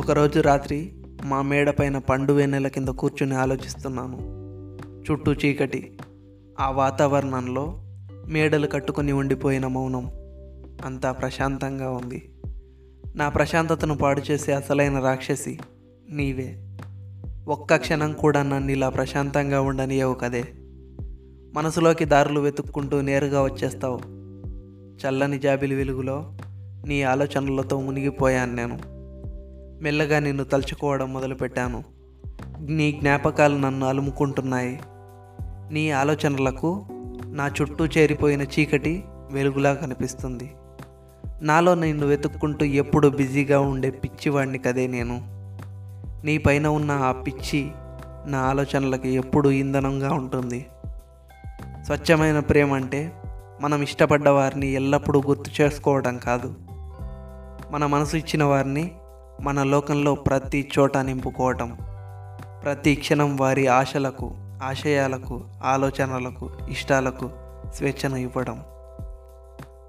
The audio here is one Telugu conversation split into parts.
ఒకరోజు రాత్రి మా మేడ పైన పండు వెన్నెల కింద కూర్చుని ఆలోచిస్తున్నాను. చుట్టూ చీకటి. ఆ వాతావరణంలో మేడలు కట్టుకొని ఉండిపోయిన మౌనం అంతా ప్రశాంతంగా ఉంది. నా ప్రశాంతతను పాడు చేసే అసలైన రాక్షసి నీవే. ఒక్క క్షణం కూడా నన్ను ఇలా ప్రశాంతంగా ఉండనియవు కదే. మనసులోకి దారులు వెతుక్కుంటూ నేరుగా వచ్చేస్తావు. చల్లని జాబిలి వెలుగులో నీ ఆలోచనలతో మునిగిపోయాను నేను. మెల్లగా నిన్ను తలుచుకోవడం మొదలుపెట్టాను. నీ జ్ఞాపకాలు నన్ను అలుముకుంటున్నాయి. నీ ఆలోచనలకు నా చుట్టూ చేరిపోయిన చీకటి వెలుగులా కనిపిస్తుంది. నాలో నిన్ను వెతుక్కుంటూ ఎప్పుడు బిజీగా ఉండే పిచ్చివాడిని కదే నేను. నీ పైన ఉన్న ఆ పిచ్చి నా ఆలోచనలకు ఎప్పుడు ఇంధనంగా ఉంటుంది. స్వచ్ఛమైన ప్రేమ అంటే మనం ఇష్టపడ్డ వారిని ఎల్లప్పుడూ గుర్తు చేసుకోవడం కాదు. మన మనసు ఇచ్చిన వారిని మన లోకంలో ప్రతి చోట నింపుకోవటం ప్రతి క్షణం వారి ఆశలకు ఆశయాలకు ఆలోచనలకు ఇష్టాలకు స్వేచ్ఛను ఇవ్వడం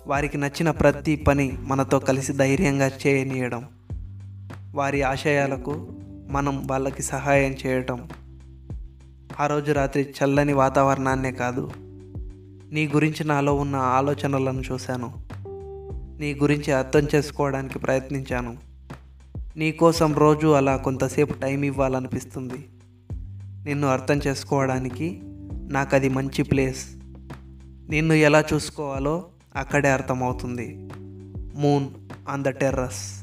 వారికి నచ్చిన ప్రతి పని మనతో కలిసి ధైర్యంగా చేయనీయడం. వారి ఆశయాలకు మనం వాళ్ళకి సహాయం చేయటం. ఆ రోజు రాత్రి చల్లని వాతావరణాన్నే కాదు నీ గురించి నాలో ఉన్న ఆలోచనలను చూశాను. నీ గురించి అర్థం చేసుకోవడానికి ప్రయత్నించాను. నీకోసం రోజు అలా కొంతసేపు టైం ఇవ్వాలనిపిస్తుంది. నిన్ను అర్థం చేసుకోవడానికి నాకు అది మంచి ప్లేస్. నిన్ను ఎలా చూసుకోవాలో అక్కడే అర్థమవుతుంది. Moon on the terrace.